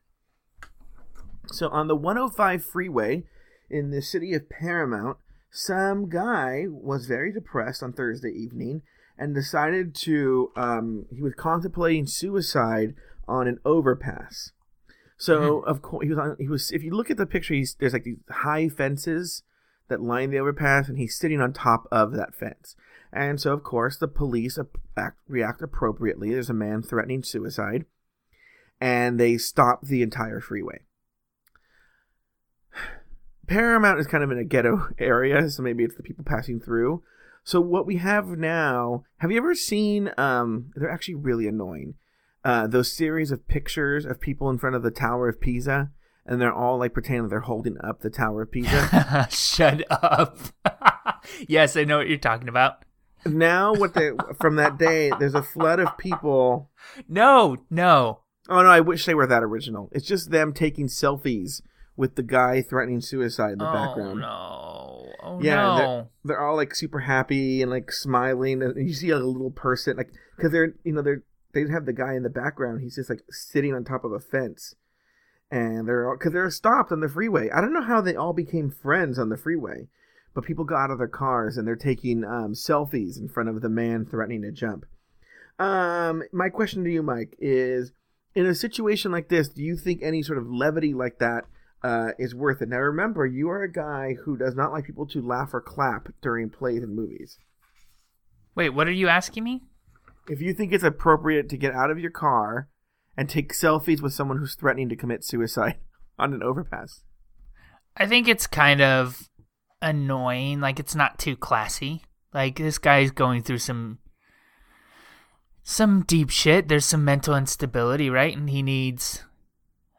So on the 105 freeway in the city of Paramount, some guy was very depressed on Thursday evening and decided to um, he was contemplating suicide on an overpass. So of course he was on he was if you look at the picture he's there's like these high fences that line the overpass and he's sitting on top of that fence. And so of course the police act, react appropriately. There's a man threatening suicide and they stop the entire freeway. <sighs> Paramount is kind of in a ghetto <laughs> area, so maybe it's the people passing through. So what we have now, have you ever seen um they're actually really annoying. Uh those series of pictures of people in front of the Tower of Pisa and they're all like pretending they're holding up the Tower of Pisa. <laughs> Shut up. <laughs> yes, I know what you're talking about. now what they from that day there's a flood of people No, no. Oh no, I wish they were that original. It's just them taking selfies with the guy threatening suicide in the oh background. no. Oh Yeah, no. They're all like super happy and like smiling, and you see a little person like because they're you know they're they didn't have the guy in the background. He's just like sitting on top of a fence, and they're all because they're stopped on the freeway. I don't know how they all became friends on the freeway, but people got out of their cars and they're taking um, selfies in front of the man threatening to jump. Um, my question to you, Mike, is in a situation like this, do you think any sort of levity like that uh, is worth it? Now, remember, you are a guy who does not like people to laugh or clap during plays and movies. Wait, what are you asking me? If you think it's appropriate to get out of your car and take selfies with someone who's threatening to commit suicide <laughs> on an overpass, I think it's kind of annoying. Like it's not too classy. Like this guy's going through some some deep shit. There's some mental instability, right? And he needs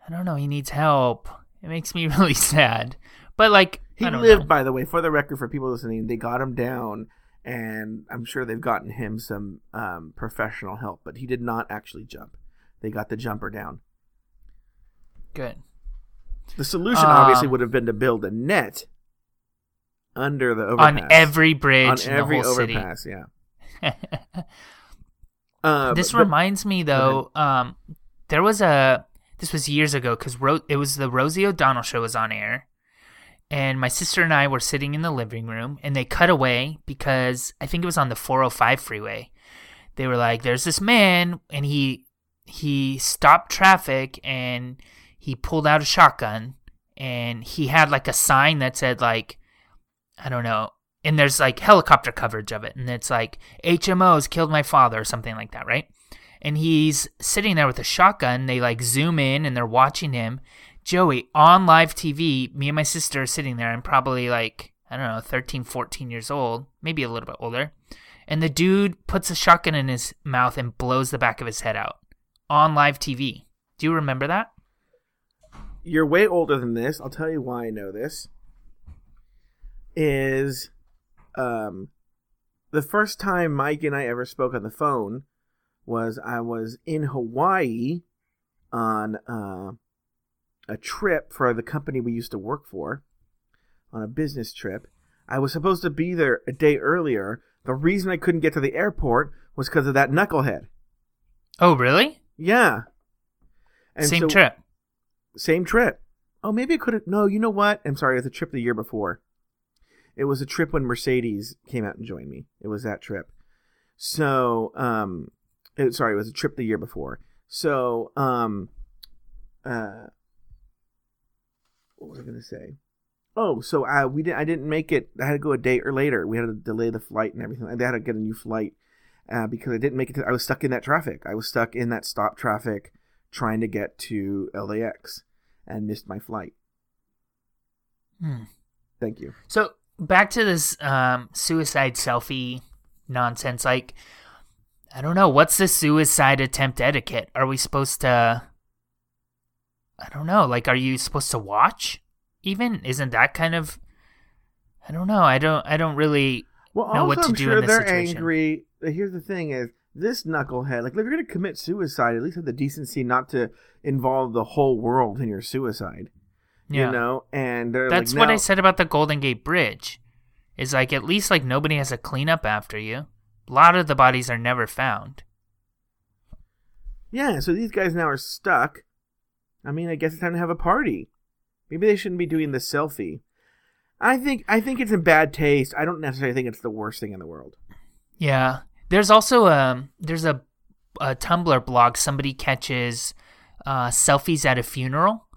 I don't know, he needs help. It makes me <laughs> really sad. But like he I don't lived, know. by the way, for the record, for people listening, they got him down and I'm sure they've gotten him some um, professional help, but he did not actually jump. They got the jumper down. Good. The solution obviously Um, would have been to build a net under the overpass On every bridge on every overpass. Yeah. <laughs> Uh, this but- reminds me though um there was a this was years ago because Ro- it was the rosie o'donnell show was on air and my sister and i were sitting in the living room and they cut away because i think it was on the 405 freeway. They were like there's this man and he he stopped traffic and he pulled out a shotgun and he had like a sign that said like i don't know and there's like helicopter coverage of it and it's like hmos killed my father or something like that right? And he's sitting there with a shotgun. They like zoom in and they're watching him joey on live tv me and my sister are sitting there i'm probably like i don't know 13 14 years old maybe a little bit older and the dude puts a shotgun in his mouth and blows the back of his head out on live tv do you remember that you're way older than this. I'll tell you why I know this. Is um the first time Mike and I ever spoke on the phone was I was in Hawaii on uh, a trip for the company we used to work for on a business trip. I was supposed to be there a day earlier. The reason I couldn't get to the airport was because of that knucklehead. oh really Yeah. And same so- trip same trip. Oh, maybe it could have. No, you know what? I'm sorry. It was a trip the year before. It was a trip when Mercedes came out and joined me. It was that trip. So, um, it, sorry, it was a trip the year before. So, um, uh, what was I gonna say? Oh, so I we didn't. I didn't make it. I had to go a day or later. We had to delay the flight and everything. I had to get a new flight uh, because I didn't make it. To, I was stuck in that traffic. I was stuck in that stop traffic trying to get to LAX and missed my flight. Hmm. Thank you. So back to this um, suicide selfie nonsense. Like, I don't know. What's the suicide attempt etiquette? Are we supposed to? I don't know. Like, are you supposed to watch? Even isn't that kind of? I don't know. I don't. I don't really. Well, know also, what to I'm do sure in this they're situation. angry. Here's the thing: is this knucklehead like if you're going to commit suicide, at least have the decency not to involve the whole world in your suicide. Yeah. You know, and they're That's like, what I said about the Golden Gate Bridge. Is like at least like nobody has to clean up after you. A lot of the bodies are never found. Yeah, so these guys now are stuck. I mean, I guess it's time to have a party. Maybe they shouldn't be doing the selfie. I think I think it's in bad taste. I don't necessarily think it's the worst thing in the world. Yeah. There's also a there's a a Tumblr blog somebody catches uh, selfies at a funeral.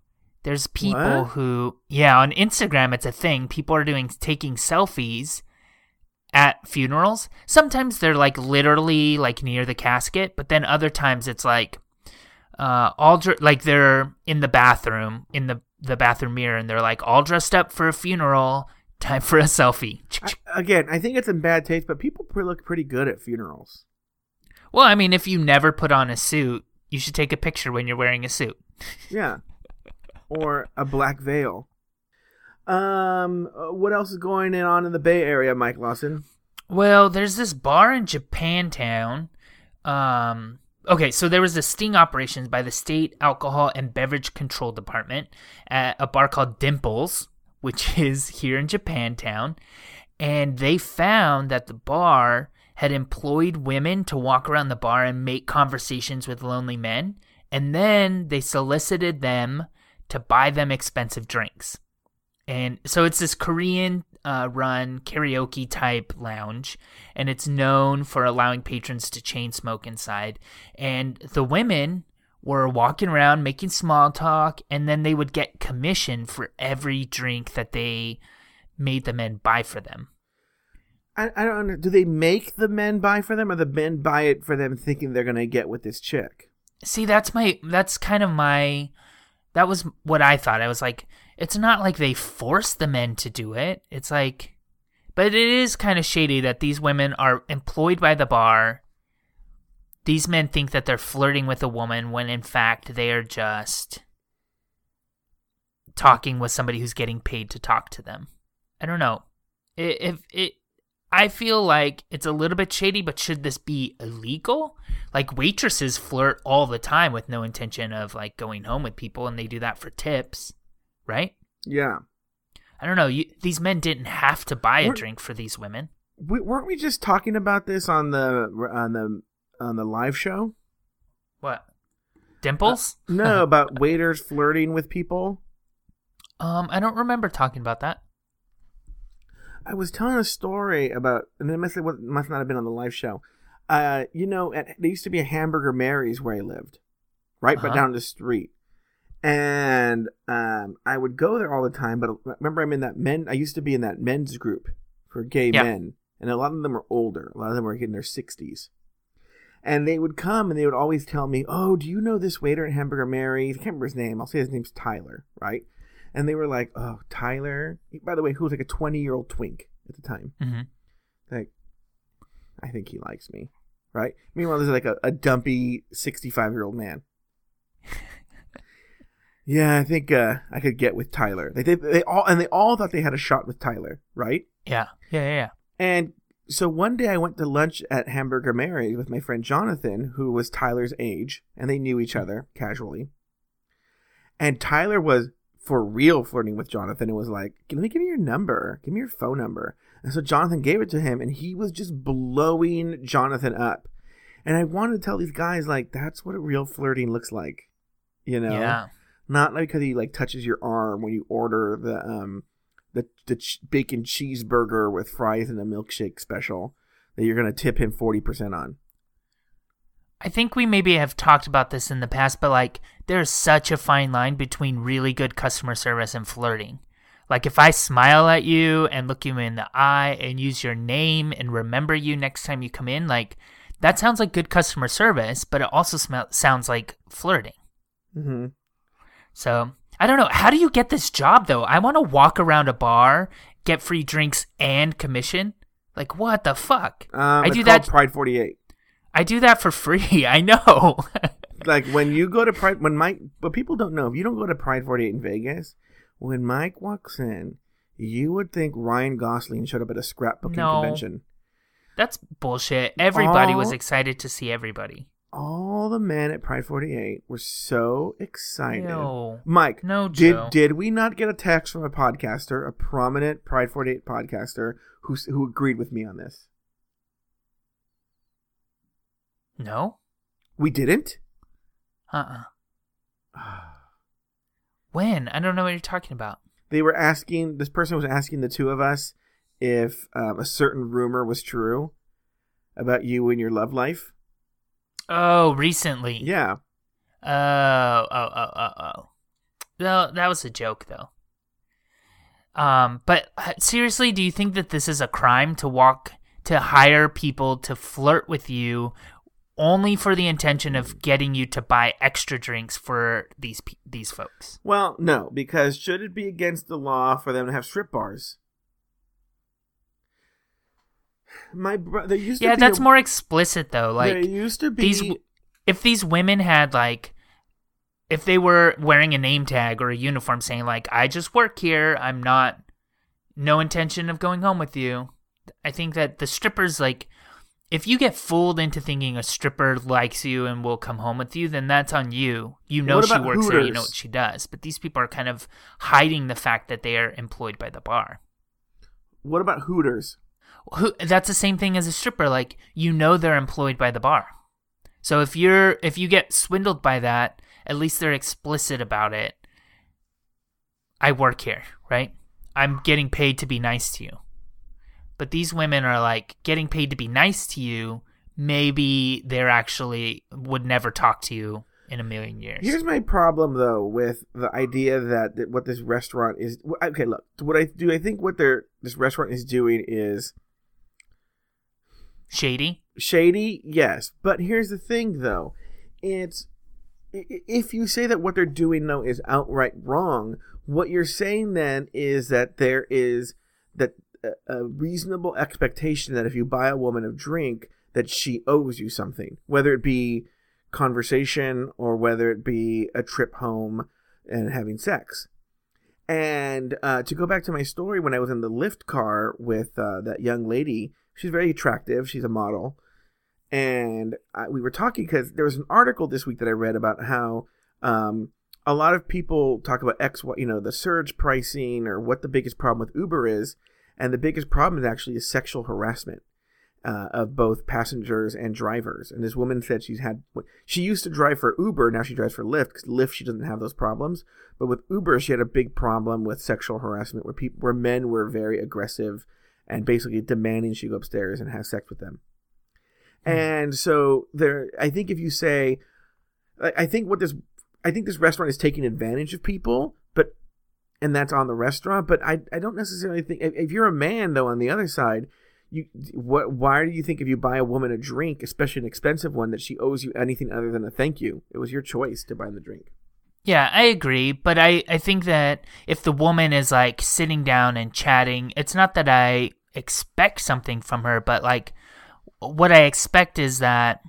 There's people What? who yeah, on Instagram it's a thing. People are doing taking selfies at funerals. Sometimes they're like literally like near the casket, but then other times it's like uh all dr- like they're in the bathroom in the the bathroom mirror and they're like all dressed up for a funeral, time for a selfie. I, again, I think it's in bad taste, but people look pretty good at funerals. Well, I mean, if you never put on a suit, you should take a picture when you're wearing a suit. Yeah. or a black veil. Um, uh, what else is going on in the Bay Area, Mike Lawson? Well, there's this bar in Japantown. Um, okay, so there was a sting operations by the state alcohol and beverage control department at a bar called Dimples, which <laughs> is here in Japantown, and they found that the bar had employed women to walk around the bar and make conversations with lonely men, and then they solicited them to buy them expensive drinks. And so it's this Korean uh, run karaoke type lounge, and it's known for allowing patrons to chain smoke inside. And the women were walking around making small talk, and then they would get commission for every drink that they made the men buy for them. I, I don't under, do they make the men buy for them or the men buy it for them thinking they're going to get with this chick? See, that's my that's kind of my that was what I thought. I was like, it's not like they force the men to do it. It's like but it is kind of shady that these women are employed by the bar. These men think that they're flirting with a woman when in fact they are just talking with somebody who's getting paid to talk to them. I don't know. If it I feel like it's a little bit shady, but should this be illegal? Like waitresses flirt all the time with no intention of like going home with people, and they do that for tips, right? Yeah. I don't know. You, these men didn't have to buy a We're- drink for these women. We, weren't we just talking about this on the on the on the live show? What? Dimples? No, <laughs> about waiters flirting with people. um, I don't remember talking about that. I was telling a story about, and it must have, must not have been on the live show. Uh, you know, at, there used to be a Hamburger Mary's where I lived, right, but Uh-huh. down the street. And um, I would go there all the time. But remember, I'm in that men. I used to be in that men's group for gay Yeah. men, and a lot of them are older. A lot of them were in their 60s. And they would come and they would always tell me, "Oh, do you know this waiter at Hamburger Mary's? I can't remember his name. I'll say his name's Tyler, right?" And they were like, "Oh, Tyler." By the way, who was like a 20 year old twink at the time. hmm Like, I think he likes me, right? Meanwhile, there's like a, a dumpy 65 year old man. <laughs> yeah, I think uh, I could get with Tyler. They, they they all and they all thought they had a shot with Tyler, right? Yeah. Yeah. Yeah. yeah. And so one day I went to lunch at Hamburger Mary's with my friend Jonathan, who was Tyler's age, and they knew each other casually. And Tyler was for real flirting with Jonathan and was like, Let me give me your number. Give me your phone number. And so Jonathan gave it to him, and he was just blowing Jonathan up. And I wanted to tell these guys, like, that's what a real flirting looks like. You know? Yeah. Not like because he like touches your arm when you order the um the the ch- bacon cheeseburger with fries and a milkshake special that you're gonna tip him forty percent on. I think we maybe have talked about this in the past, but like there's such a fine line between really good customer service and flirting. Like if I smile at you and look you in the eye and use your name and remember you next time you come in, like that sounds like good customer service, but it also smell- sounds like flirting. Mm-hmm. So I don't know. How do you get this job though? I want to walk around a bar, get free drinks and commission. Like what the fuck? Um, I do that. Pride forty eight. I do that for free. <laughs> I know. <laughs> Like when you go to Pride, when Mike, but people don't know if you don't go to Pride forty eight in Vegas, when Mike walks in, you would think Ryan Gosling showed up at a scrapbooking No. convention. That's bullshit. Everybody was excited to see everybody. All the men at Pride forty eight were so excited. No. Mike, No, did Joe. did we not get a text from a podcaster, a prominent Pride 48 podcaster, who who agreed with me on this? No? We didn't. Uh uh <sighs> When? I don't know what you're talking about. They were asking. This person was asking the two of us if um, a certain rumor was true about you and your love life. Oh, recently. Yeah. Oh, oh, oh, oh, oh. Well, that was a joke, though. Um, but uh, seriously, do you think that this is a crime to walk to hire people to flirt with you only for the intention of getting you to buy extra drinks for these these folks? Well, no, because should it be against the law for them to have strip bars? My bro- there used to Yeah, that's a- more explicit though. there Like used to be these if these women had like if they were wearing a name tag or a uniform saying like I just work here, I'm not no intention of going home with you. I think that the strippers like if you get fooled into thinking a stripper likes you and will come home with you, then that's on you. You know she works there, you know what she does. But these people are kind of hiding the fact that they are employed by the bar. what about Hooters? Who, that's the same thing as a stripper. Like you know they're employed by the bar. So if you're if you get swindled by that, at least they're explicit about it. I work here, right? I'm getting paid to be nice to you. But these women are like getting paid to be nice to you. Maybe they're actually would never talk to you in a million years. Here's my problem though with the idea that, that what this restaurant is. Okay, look. What I do, I think what they're this restaurant is doing is Shady. shady. Yes, but here's the thing though, it's if you say that what they're doing though is outright wrong, what you're saying then is that there is that a, a reasonable expectation that if you buy a woman a drink that she owes you something, whether it be conversation or whether it be a trip home and having sex. And uh, to go back to my story, when I was in the Lyft car with uh, that young lady, she's very attractive. She's a model, and I, we were talking because there was an article this week that I read about how um, a lot of people talk about X, you know, the surge pricing or what the biggest problem with Uber is, and the biggest problem is actually is sexual harassment uh, of both passengers and drivers. And this woman said she's had she used to drive for Uber, now she drives for Lyft because Lyft she doesn't have those problems. But with Uber, she had a big problem with sexual harassment where people where men were very aggressive and basically demanding she go upstairs and have sex with them. Mm. And so there, I think if you say, I think what this, I think this restaurant is taking advantage of people, but and that's on the restaurant. But I, I don't necessarily think if, if you're a man though on the other side you what why do you think if you buy a woman a drink especially an expensive one that she owes you anything other than a thank you it was your choice to buy the drink yeah i agree but i i think that if the woman is like sitting down and chatting it's not that i expect something from her but like what i expect is that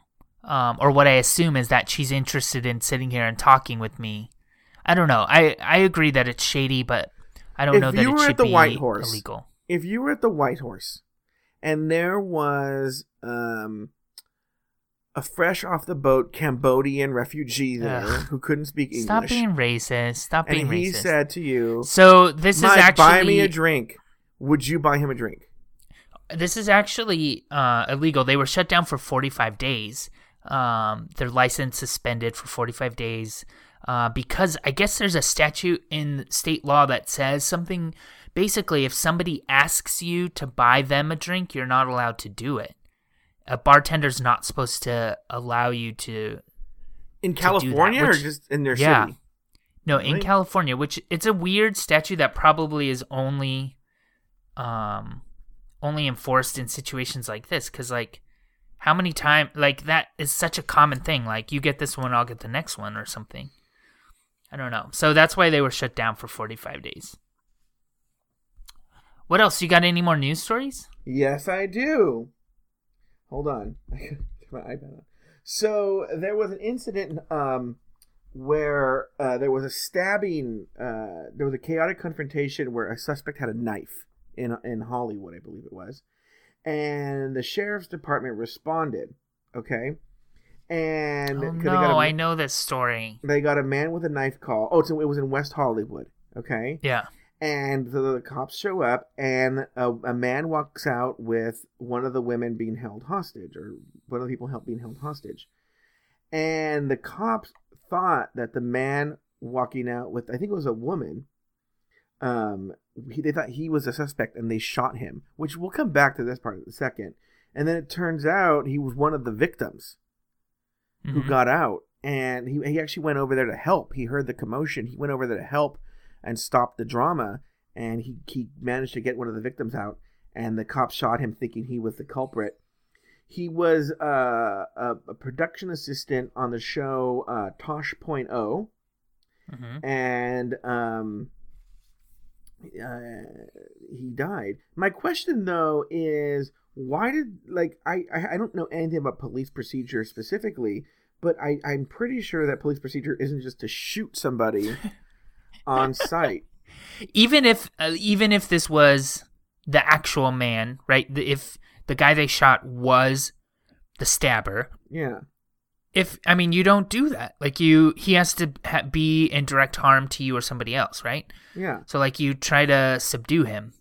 um or what i assume is that she's interested in sitting here and talking with me i don't know i i agree that it's shady but i don't if know that it should at the be white horse illegal if you were at the white horse and there was um, a fresh off the boat Cambodian refugee there Ugh. who couldn't speak English. Stop being racist. Stop being racist. and he racist. said to you, so this is actually buy me a drink. Would you buy him a drink? This is actually uh, illegal. They were shut down for 45 days. Um, their license suspended for 45 days uh, because I guess there's a statute in state law that says something. Basically, if somebody asks you to buy them a drink, you're not allowed to do it. A bartender's not supposed to allow you to. In do that, California or just in their Yeah. city? No, in? California, which it's a weird statute that probably is only, um, only enforced in situations like this. Because like, how many times like that is such a common thing. Like you get this one, I'll get the next one or something. I don't know. So that's why they were shut down for forty five days. What else? You got any more news stories? Yes, I do. Hold on. <laughs> My iPad on. So there was an incident um, where uh, there was a stabbing. Uh, there was a chaotic confrontation where a suspect had a knife in in Hollywood, I believe it was, and the sheriff's department responded. Okay, and Oh 'cause they got no, a- I know this story. They got a man with a knife call. Oh, it was in West Hollywood. Okay, Yeah. and the, the cops show up and a, a man walks out with one of the women being held hostage or one of the people help being held hostage and the cops thought that the man walking out with i think it was a woman um he, they thought he was a suspect and they shot him which we'll come back to this part in a second. And then it turns out he was one of the victims who Mhm. got out. And he, he actually went over there to help. He heard the commotion. He went over there to help and stop the drama. And he, he managed to get one of the victims out. And the cops shot him thinking he was the culprit. He was uh, a, a production assistant on the show uh, tosh.0 Mhm. and um, uh, he died. My question though is why did like I, I I don't know anything about police procedure specifically, but I I'm pretty sure that police procedure isn't just to shoot somebody <laughs> on site. even if uh, even if this was the actual man, right? The, if the guy they shot was the stabber, Yeah. If I mean you don't do that. Like you, he has to ha- be in direct harm to you or somebody else, right? Yeah. So like you try to subdue him,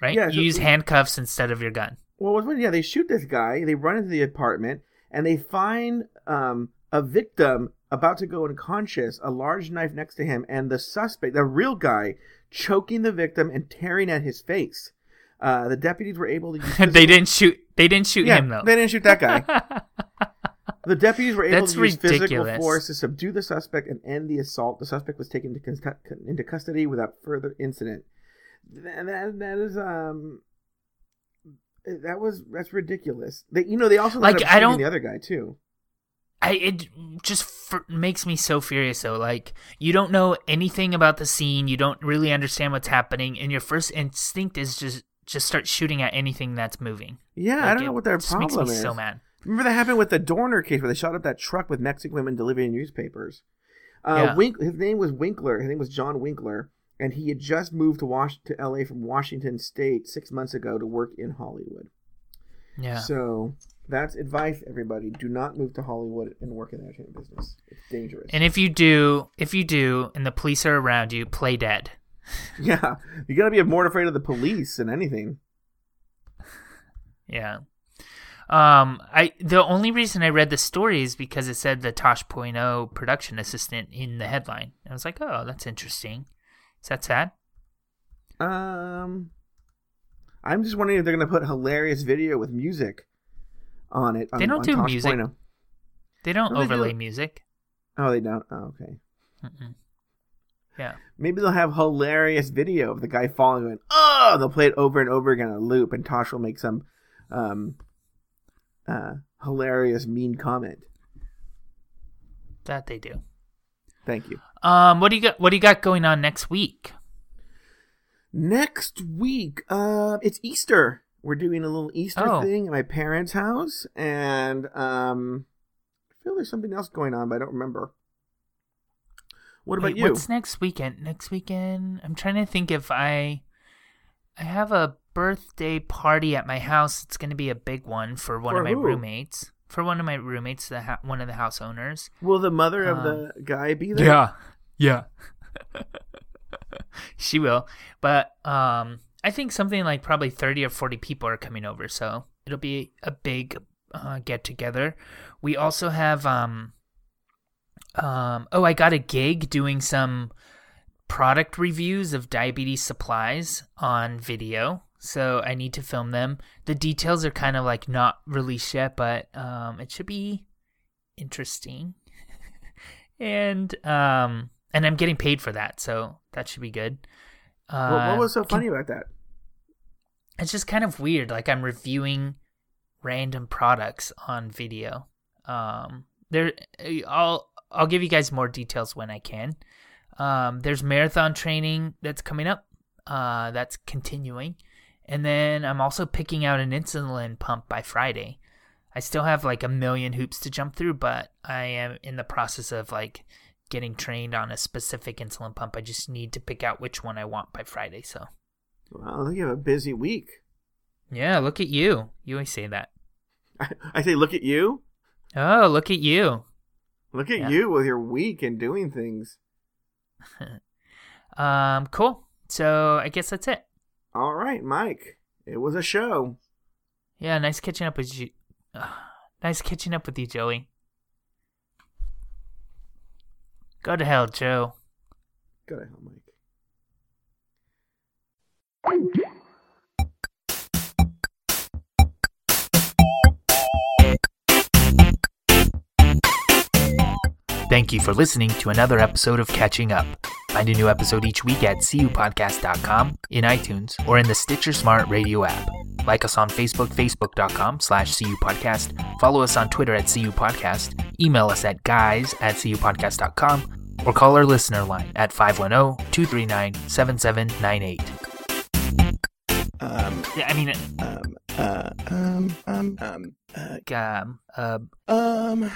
right? Yeah, you so- use handcuffs instead of your gun. Well, what's funny, yeah, they shoot this guy. They run into the apartment and they find um, a victim about to go unconscious, a large knife next to him, and the suspect, the real guy, choking the victim and tearing at his face. Uh, the deputies were able to use. <laughs> they didn't shoot. They didn't shoot yeah, him though. They didn't shoot that guy. <laughs> The deputies were able That's to use physical force to subdue the suspect and end the assault. The suspect was taken into, into custody without further incident. That, that, that is um, that was that's ridiculous. They, you know, they also Like, I don't- the other guy too. I it just f- makes me so furious though. Like you don't know anything about the scene, you don't really understand what's happening, and your first instinct is just just start shooting at anything that's moving. Yeah, I don't know what their just problem makes me is. so mad. Remember that happened with the Dorner case where they shot up that truck with Mexican women delivering newspapers. Uh, Yeah. Wink, his name was Winkler. His name was John Winkler, and he had just moved to Wash to LA from Washington State six months ago to work in Hollywood. Yeah. So that's advice, everybody. Do not move to Hollywood and work in the entertainment business. It's dangerous. and if you do, if you do, and the police are around you, play dead. <laughs> yeah, you gotta be more afraid of the police than anything. Yeah. Um, I the only reason I read the story is because it said the Tosh Point oh production assistant in the headline. I was like, oh, that's interesting. Is that sad? Um, I'm just wondering if they're gonna put hilarious video with music on it. They on- don't on do Tosh music. Point. They don't No, they do. overlay music. Oh, they don't. Oh, okay. Mm-mm. Yeah. Maybe they'll have hilarious video of the guy falling and oh they'll play it over and over again on a loop and Tosh will make some um uh hilarious mean comment. That they do. Thank you. Um, what do you got? What do you got going on next week? Next week, uh it's Easter. We're doing a little Easter Oh. thing at my parents' house and um I feel there's something else going on, but I don't remember. What about Wait, you? What's next weekend? Next weekend, I'm trying to think if I, I have a birthday party at my house. It's going to be a big one for one For of my who? roommates. For one of my roommates, the ha- one of the house owners. Will the mother of Um, the guy be there? Yeah, yeah. <laughs> she will, but um, I think something like probably thirty or forty people are coming over, so it'll be a big uh, get together. We also have um, um, oh, I got a gig doing some product reviews of diabetes supplies on video. So I need to film them. The details are kind of like not released yet, but um, it should be interesting. <laughs> and um, and I'm getting paid for that, so that should be good. Uh, What, what was so can- funny about that? it's just kind of weird. Like I'm reviewing random products on video. Um, there, I'll I'll give you guys more details when I can. Um, there's marathon training that's coming up. Uh, that's continuing, and then I'm also picking out an insulin pump by Friday. I still have like a million hoops to jump through, but I am in the process of like getting trained on a specific insulin pump. I just need to pick out which one I want by Friday. So. Well, I think you have a busy week. Yeah, look at you. You always say that. I, <laughs> I say, look at you. Oh, look at you. Look at Yeah. you with your week and doing things. <laughs> Um, cool. So I guess that's it. All right, Mike. It was a show. Yeah, nice catching up with you. Uh, <sighs> nice catching up with you, Joey. Go to hell, Joe. Go to hell, Mike. Thank you for listening to another episode of Catching Up. Find a new episode each week at cupodcast.com, in iTunes, or in the Stitcher Smart Radio app. Like us on Facebook, facebook.com slash cupodcast. Follow us on Twitter at cupodcast. Email us at guys at cupodcast.com. Or call our listener line at 510-239-7798. Um, Yeah, I mean, um, uh, um, um, um, uh, um, uh, um,